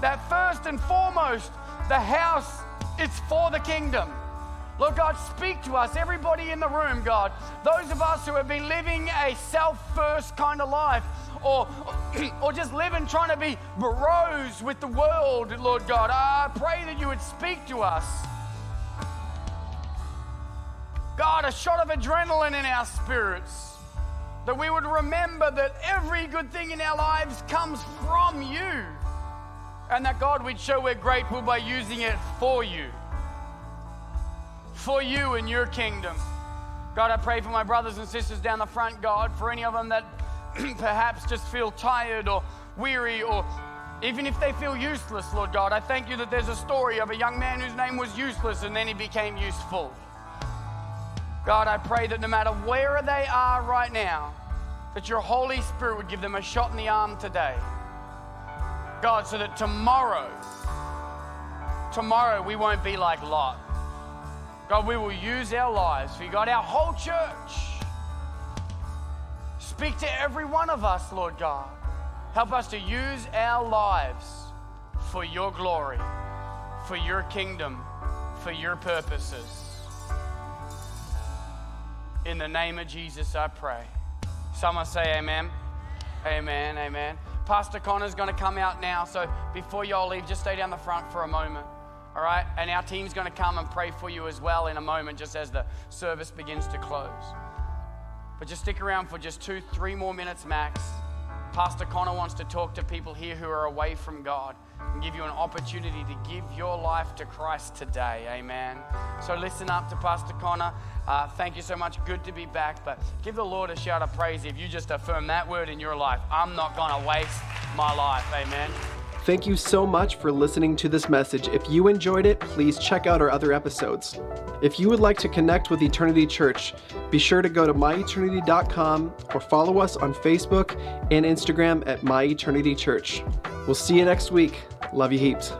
A: That first and foremost, the house is for the kingdom. Lord God, speak to us, everybody in the room, God. Those of us who have been living a self first kind of life, or, or just living trying to be bros with the world, Lord God, I pray that you would speak to us. God, a shot of adrenaline in our spirits. That we would remember that every good thing in our lives comes from you. And that, God, we'd show we're grateful by using it for you. For you and your kingdom. God, I pray for my brothers and sisters down the front, God, for any of them that perhaps just feel tired or weary or even if they feel useless, Lord God. I thank you that there's a story of a young man whose name was useless and then he became useful. God, I pray that no matter where they are right now, that your Holy Spirit would give them a shot in the arm today. God, so that tomorrow, tomorrow we won't be like Lot. God, we will use our lives for you, God, our whole church. Speak to every one of us, Lord God. Help us to use our lives for your glory, for your kingdom, for your purposes. In the name of Jesus, I pray. Someone say amen. Amen, amen. Pastor Connor's going to come out now. So before y'all leave, just stay down the front for a moment. All right? And our team's going to come and pray for you as well in a moment, just as the service begins to close. But just stick around for just two, three more minutes max. Pastor Connor wants to talk to people here who are away from God and give you an opportunity to give your life to Christ today. Amen. So listen up to Pastor Connor. Uh, thank you so much. Good to be back. But give the Lord a shout of praise if you just affirm that word in your life. I'm not going to waste my life. Amen.
B: Thank you so much for listening to this message. If you enjoyed it, please check out our other episodes. If you would like to connect with Eternity Church, be sure to go to myeternity.com or follow us on Facebook and Instagram at My Eternity Church. We'll see you next week. Love you heaps.